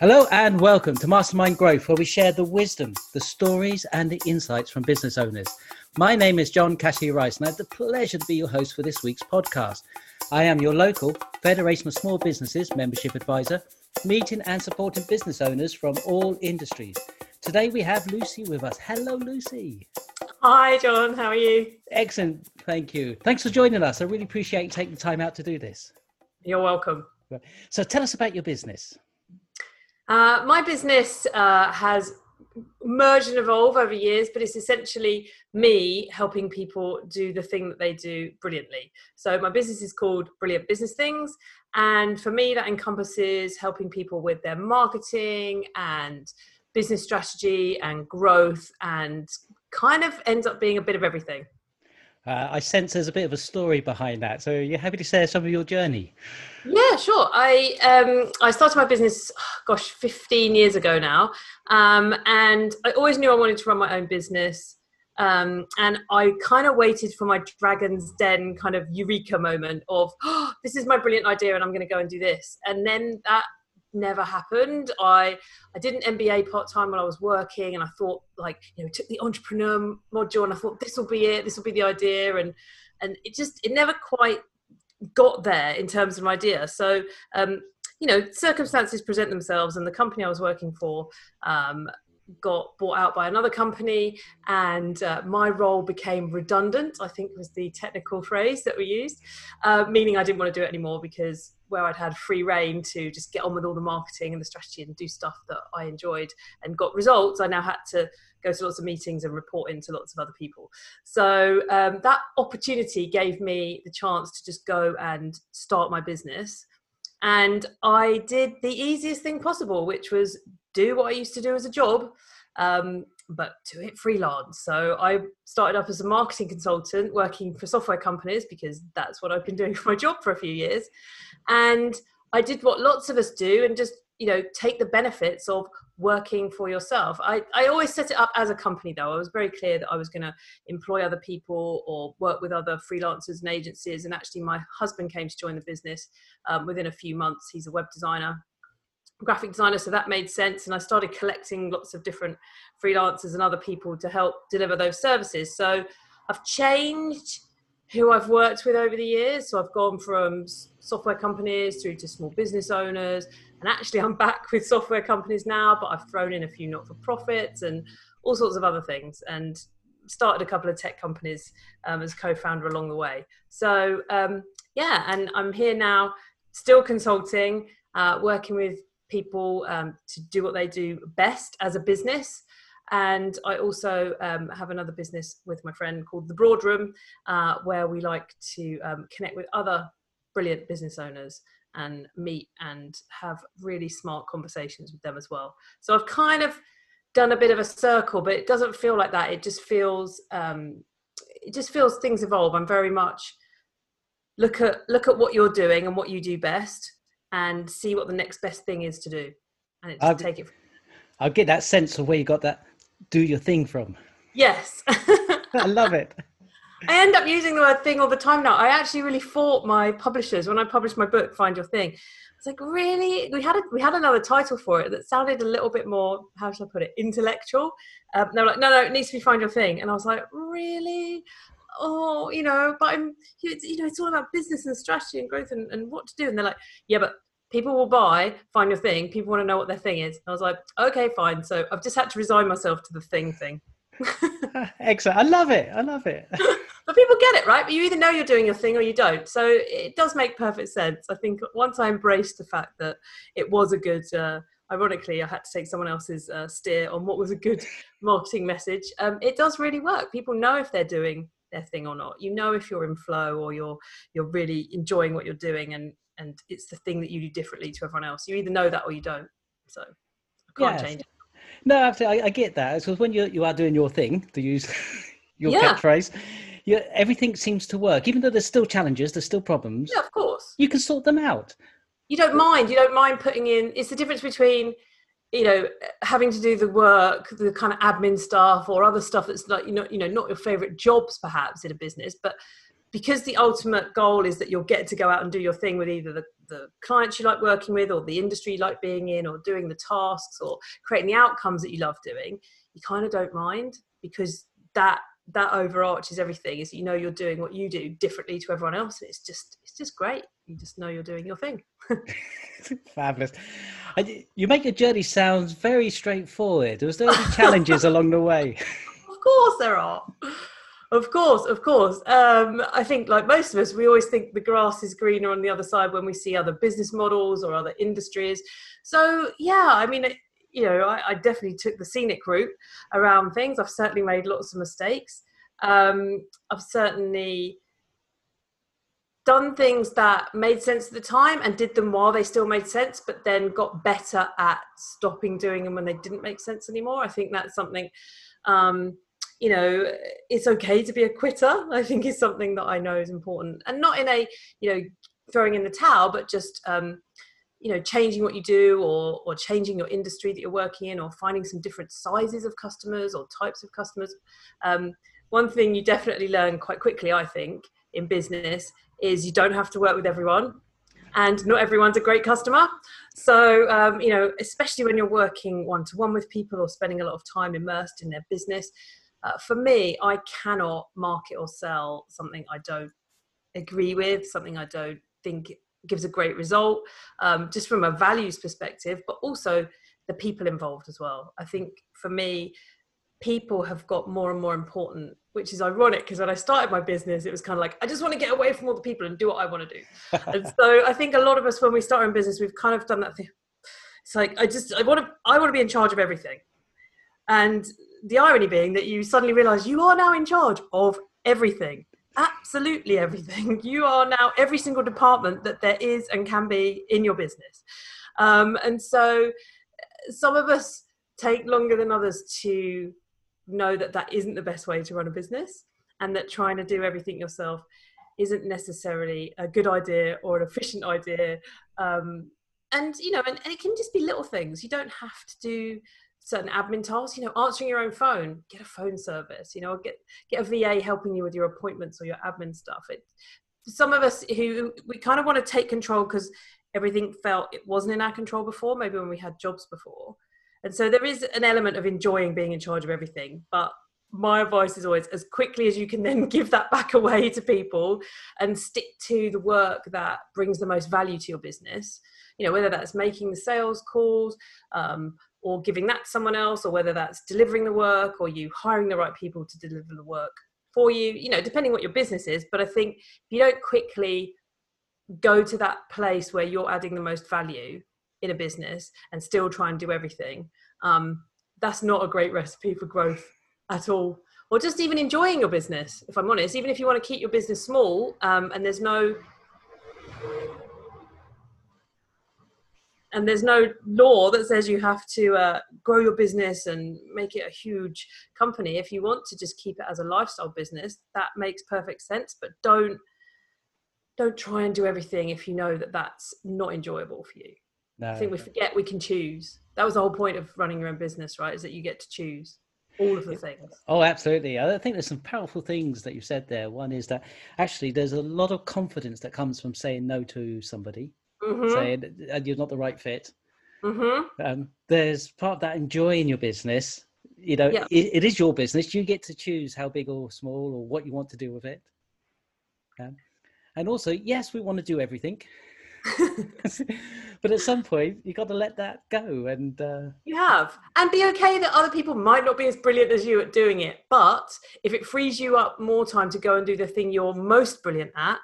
Hello and welcome to Mastermind Growth, where we share the wisdom, the stories, and the insights from business owners. My name is John Cassidy-Rice, and I have the pleasure to be your host for this week's podcast. I am your local Federation of Small Businesses membership advisor, meeting and supporting business owners from all industries. Today we have Lucy with us. Hello, Lucy. Hi, John. How are you? Excellent. Thank you. Thanks for joining us. I really appreciate you taking the time out to do this. You're welcome. So tell us about your business. Uh, my business uh, has merged and evolved over years, but it's essentially me helping people do the thing that they do brilliantly. So my business is called Brilliant Business Things. And for me, that encompasses helping people with their marketing and business strategy and growth and kind of ends up being a bit of everything. Uh, I sense there's a bit of a story behind that. So you're happy to share some of your journey? Yeah, sure. I um, I started my business, gosh, 15 years ago now, um, and I always knew I wanted to run my own business. Um, and I kind of waited for my Dragon's Den kind of eureka moment of, oh, this is my brilliant idea, and I'm going to go and do this. And then that never happened. I I did an MBA part time while I was working, and I thought like you know took the entrepreneur module, and I thought this will be it, this will be the idea, and and it just it never quite got there in terms of an idea. So um, you know circumstances present themselves, and the company I was working for. Um, got bought out by another company and uh, my role became redundant i think was the technical phrase that we used uh, meaning i didn't want to do it anymore because where I'd had free reign to just get on with all the marketing and the strategy and do stuff that I enjoyed and got results, I now had to go to lots of meetings and report into lots of other people. So um, that opportunity gave me the chance to just go and start my business. And I did the easiest thing possible, which was do what I used to do as a job. Um, but do it freelance. So I started up as a marketing consultant working for software companies because that's what I've been doing for my job for a few years. And I did what lots of us do and just, you know, take the benefits of working for yourself. I, I always set it up as a company though. I was very clear that I was going to employ other people or work with other freelancers and agencies. And actually, my husband came to join the business um, within a few months. He's a web designer graphic designer, so that made sense. And I started collecting lots of different freelancers and other people to help deliver those services. So I've changed who I've worked with over the years. So I've gone from software companies through to small business owners. And actually, I'm back with software companies now, but I've thrown in a few not for profits and all sorts of other things. And started a couple of tech companies um, as co-founder along the way. So um, yeah, and I'm here now, still consulting, uh, working with people um, to do what they do best as a business. And I also um, have another business with my friend called The Broadroom, uh, where we like to um, connect with other brilliant business owners and meet and have really smart conversations with them as well. So I've kind of done a bit of a circle, but it doesn't feel like that. It just feels um, it just feels things evolve. I'm very much look at look at what you're doing and what you do best and see what the next best thing is to do. And I'll, take it i'll get that sense of where you got that do your thing from. Yes. I love it. I end up using the word thing all the time now. I actually really fought my publishers when i published my book find your thing. It's like really? We had a, we had another title for it that sounded a little bit more how should i put it intellectual. Um, they were like no no it needs to be find your thing. And i was like really oh, you know, but I'm, you know, it's all about business and strategy and growth and, and what to do. And they're like, yeah, but people will buy, find your thing. People want to know what their thing is. And I was like, okay, fine. So I've just had to resign myself to the thing thing. Excellent. I love it. I love it. but people get it, right? But you either know you're doing your thing or you don't. So it does make perfect sense. I think once I embraced the fact that it was a good, uh, ironically, I had to take someone else's uh, steer on what was a good marketing message. Um, it does really work. People know if they're doing their thing or not. You know if you're in flow or you're you're really enjoying what you're doing and and it's the thing that you do differently to everyone else. You either know that or you don't. So i can't yes. change it. No absolutely. I, I, get that. Because when you you are doing your thing to use your yeah. catchphrase you, everything seems to work. Even though there's still challenges there's still problems yeah of course. you can sort them out. You don't mind. You don't mind putting in it's the difference between you know having to do the work the kind of admin stuff or other stuff that's like you know you know not your favorite jobs perhaps in a business but because the ultimate goal is that you'll get to go out and do your thing with either the, the clients you like working with or the industry you like being in or doing the tasks or creating the outcomes that you love doing you kind of don't mind because that that overarches everything is you know you're doing what you do differently to everyone else it's just it's just great. You just know you're doing your thing. Fabulous. You make your journey sounds very straightforward. Was there any challenges along the way? Of course there are. Of course, of course. Um, I think, like most of us, we always think the grass is greener on the other side when we see other business models or other industries. So, yeah, I mean, you know, I, I definitely took the scenic route around things. I've certainly made lots of mistakes. Um, I've certainly done things that made sense at the time and did them while they still made sense, but then got better at stopping doing them when they didn't make sense anymore. I think that's something. Um, you know it's okay to be a quitter i think is something that i know is important and not in a you know throwing in the towel but just um, you know changing what you do or or changing your industry that you're working in or finding some different sizes of customers or types of customers um, one thing you definitely learn quite quickly i think in business is you don't have to work with everyone and not everyone's a great customer. So um, you know especially when you're working one to one with people or spending a lot of time immersed in their business uh, for me, I cannot market or sell something I don't agree with, something I don't think gives a great result, um, just from a values perspective, but also the people involved as well. I think for me, people have got more and more important, which is ironic because when I started my business, it was kind of like, I just want to get away from all the people and do what I want to do. and so I think a lot of us, when we start in business, we've kind of done that thing. It's like, I just, I want to, I want to be in charge of everything. And the irony being that you suddenly realize you are now in charge of everything absolutely everything. You are now every single department that there is and can be in your business. Um, and so some of us take longer than others to know that that isn't the best way to run a business and that trying to do everything yourself isn't necessarily a good idea or an efficient idea. Um, and you know and, and, it can just be little things. You don't have to do certain admin tasks you know answering your own phone get a phone service you know get get a va helping you with your appointments or your admin stuff. It some of us who we kind of want to take control because everything felt it wasn't in our control before maybe when we had jobs before. And so there is an element of enjoying being in charge of everything but my advice is always as quickly as you can then give that back away to people and stick to the work that brings the most value to your business. You know whether that's making the sales calls um, or giving that to someone else or whether that's delivering the work or you hiring the right people to deliver the work for you you know depending what your business is. But i think if you don't quickly go to that place where you're adding the most value in a business and still try and do everything um, that's not a great recipe for growth at all. Or just even enjoying your business if i'm honest. Even if you want to keep your business small um, and there's no and there's no law that says you have to uh, grow your business and make it a huge company. If you want to just keep it as a lifestyle business that makes perfect sense but don't don't try and do everything if you know that that's not enjoyable for you. No, i think we forget we can choose. That was the whole point of running your own business right is that you get to choose all of the things. Oh absolutely. I think there's some powerful things that you said there. One is that actually there's a lot of confidence that comes from saying no to somebody mm-hmm. saying you're not the right fit. Mm-hmm. Um, there's part of that enjoying your business. You know, yeah. it, it is your business. You get to choose how big or small or what you want to do with it. Um, and also, yes, we want to do everything. but at some point you've got to let that go and uh... you have and be okay that other people might not be as brilliant as you at doing it but if it frees you up more time to go and do the thing you're most brilliant at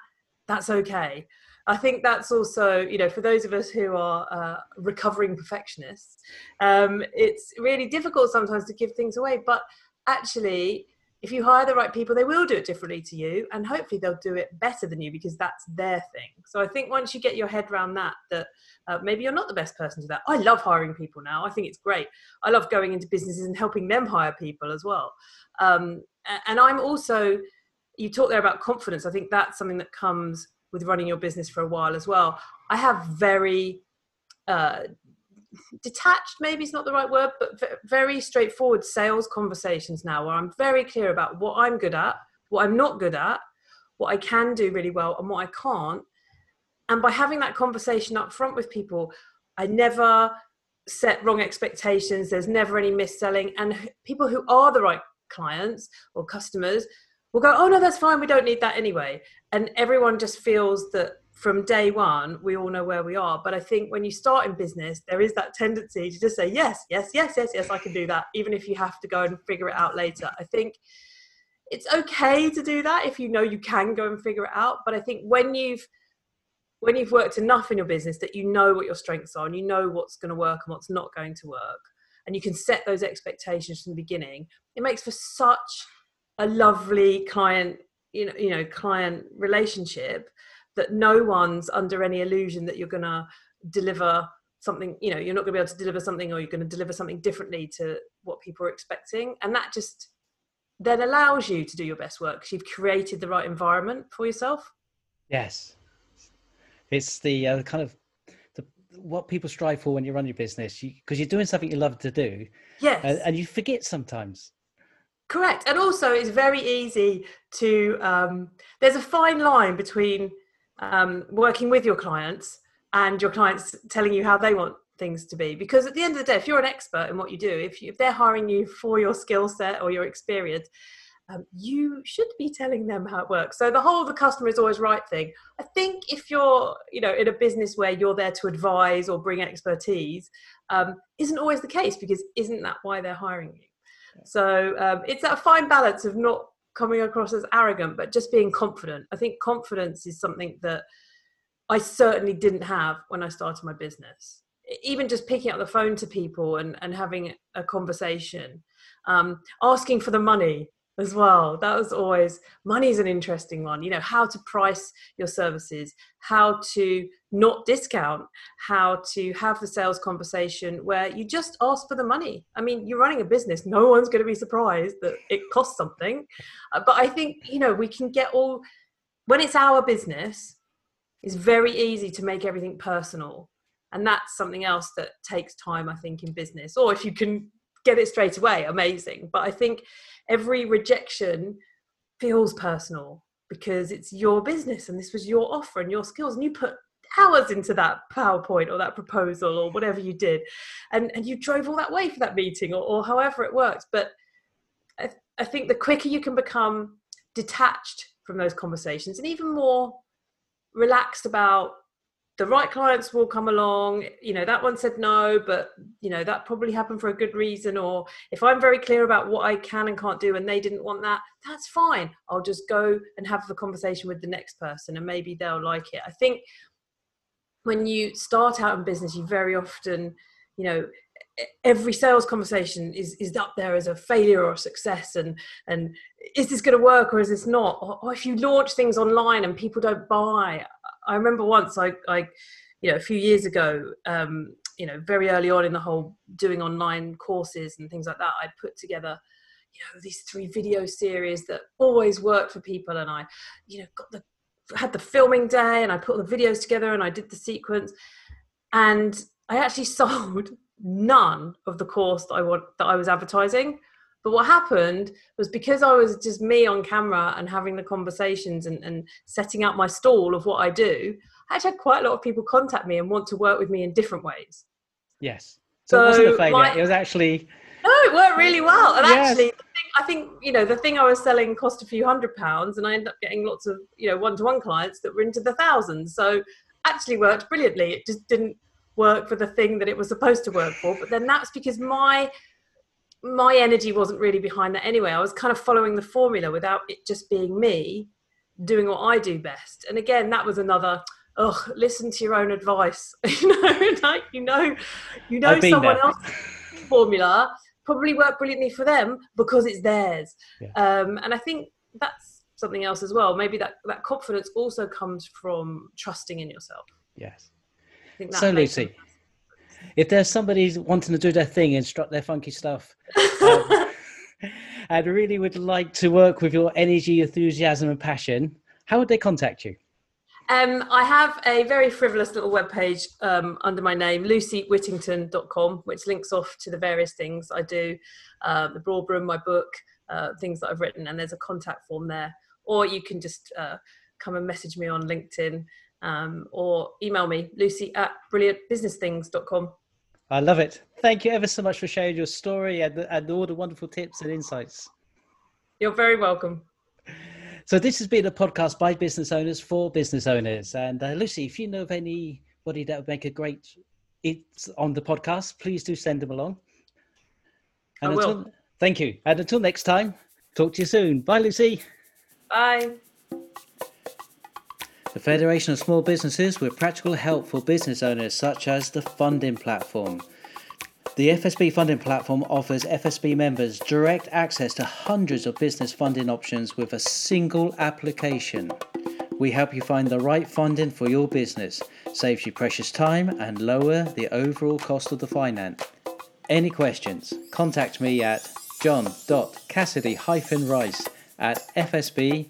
that's okay I think that's also, you know, for those of us who are uh, recovering perfectionists, um, it's really difficult sometimes to give things away. But actually, if you hire the right people, they will do it differently to you, and hopefully they'll do it better than you because that's their thing. So I think once you get your head around that, that uh, maybe you're not the best person to that. I love hiring people now. I think it's great. I love going into businesses and helping them hire people as well. Um, and I'm also, you talk there about confidence. I think that's something that comes with running your business for a while as well. I have very uh, detached, maybe it's not the right word, but very straightforward sales conversations now where I'm very clear about what I'm good at, what I'm not good at, what I can do really well and what I can't. And by having that conversation up front with people, I never set wrong expectations. There's never any mis-selling. And people who are the right clients or customers will go, oh, no, that's fine. We don't need that anyway. And everyone just feels that from day one, we all know where we are. But I think when you start in business, there is that tendency to just say, yes, yes, yes, yes, yes, I can do that, even if you have to go and figure it out later. I think it's okay to do that if you know you can go and figure it out. But I think when you've when you've worked enough in your business that you know what your strengths are and you know what's going to work and what's not going to work, and you can set those expectations from the beginning, it makes for such a lovely client, you know, you know, client relationship that no one's under any illusion that you're going to deliver something you know you're not going to be able to deliver something or you're going to deliver something differently to what people are expecting. And that just then allows you to do your best work because you've created the right environment for yourself. Yes. It's the uh, kind of the what people strive for when you run your business because you, are doing something you love to do. Yes. And, and you forget sometimes correct and also it's very easy to um, there's a fine line between um, working with your clients and your clients telling you how they want things to be because at the end of the day if you're an expert in what you do if, you, if they're hiring you for your skill set or your experience um, you should be telling them how it works. So the whole the customer is always right thing. I think if you're you know in a business where you're there to advise or bring expertise um, isn't always the case because isn't that why they're hiring you so um, it's a fine balance of not coming across as arrogant, but just being confident. I think confidence is something that I certainly didn't have when I started my business. Even just picking up the phone to people and, and having a conversation, um, asking for the money as well. That was always money is an interesting one. You know, how to price your services, how to not discount, how to have the sales conversation where you just ask for the money. I mean, you're running a business, no one's going to be surprised that it costs something. Uh, but I think, you know, we can get all, when it's our business, it's very easy to make everything personal. And that's something else that takes time, I think, in business. Or if you can get it straight away, amazing. But I think every rejection feels personal because it's your business and this was your offer and your skills and you put hours into that PowerPoint or that proposal or whatever you did and, and you drove all that way for that meeting or, or however it works. But I, I think the quicker you can become detached from those conversations and even more relaxed about the right clients will come along. You know that one said no but you know that probably happened for a good reason or if i'm very clear about what i can and can't do and they didn't want that that's fine. I'll just go and have the conversation with the next person and maybe they'll like it. I think when you start out in business you very often you know every sales conversation is is up there as a failure or a success and and is this going to work or is this not or, or if you launch things online and people don't buy I remember once I, I you know, a few years ago, um, you know, very early on in the whole doing online courses and things like that, I put together, you know, these three video series that always worked for people. And I, you know, got the, had the filming day and I put the videos together and I did the sequence. And I actually sold none of the course that I want, that I was advertising. But what happened was because I was just me on camera and having the conversations and, and setting out my stall of what I do, I actually had quite a lot of people contact me and want to work with me in different ways. Yes. So, so it wasn't a failure. My, it was actually. No, it worked really well. And yes. actually, thing, I think, you know, the thing I was selling cost a few hundred pounds and I ended up getting lots of, you know, one to one clients that were into the thousands. So actually worked brilliantly. It just didn't work for the thing that it was supposed to work for. But then that's because my my energy wasn't really behind that anyway. I was kind of following the formula without it just being me doing what I do best. And again, that was another oh, listen to your own advice. you know, like you know, you know someone else's formula probably worked brilliantly for them because it's theirs. Yeah. Um, and I think that's something else as well. Maybe that that confidence also comes from trusting in yourself. Yes. So Lucy, if there's somebody wanting to do their thing and strut their funky stuff um, and really would like to work with your energy enthusiasm and passion how would they contact you? Um, I have a very frivolous little webpage um, under my name, lucywhittington.com, which links off to the various things I do, uh, the Broadroom, my book, uh, things that I've written, and there's a contact form there. Or you can just uh, come and message me on LinkedIn um, or email me, lucy at brilliantbusinessthings.com. I love it. Thank you ever so much for sharing your story and, and all the wonderful tips and insights. You're very welcome. So this has been a podcast by business owners for business owners. And uh, Lucy, if you know of anybody that would make a great it's on the podcast, please do send them along. And I until, will. Thank you. And until next time, talk to you soon. Bye, Lucy. Bye. The Federation of Small Businesses with practical help for business owners, such as the funding platform. The FSB funding platform offers FSB members direct access to hundreds of business funding options with a single application. We help you find the right funding for your business, saves you precious time, and lower the overall cost of the finance. Any questions? Contact me at john.cassidy-rice at fsb.org.uk.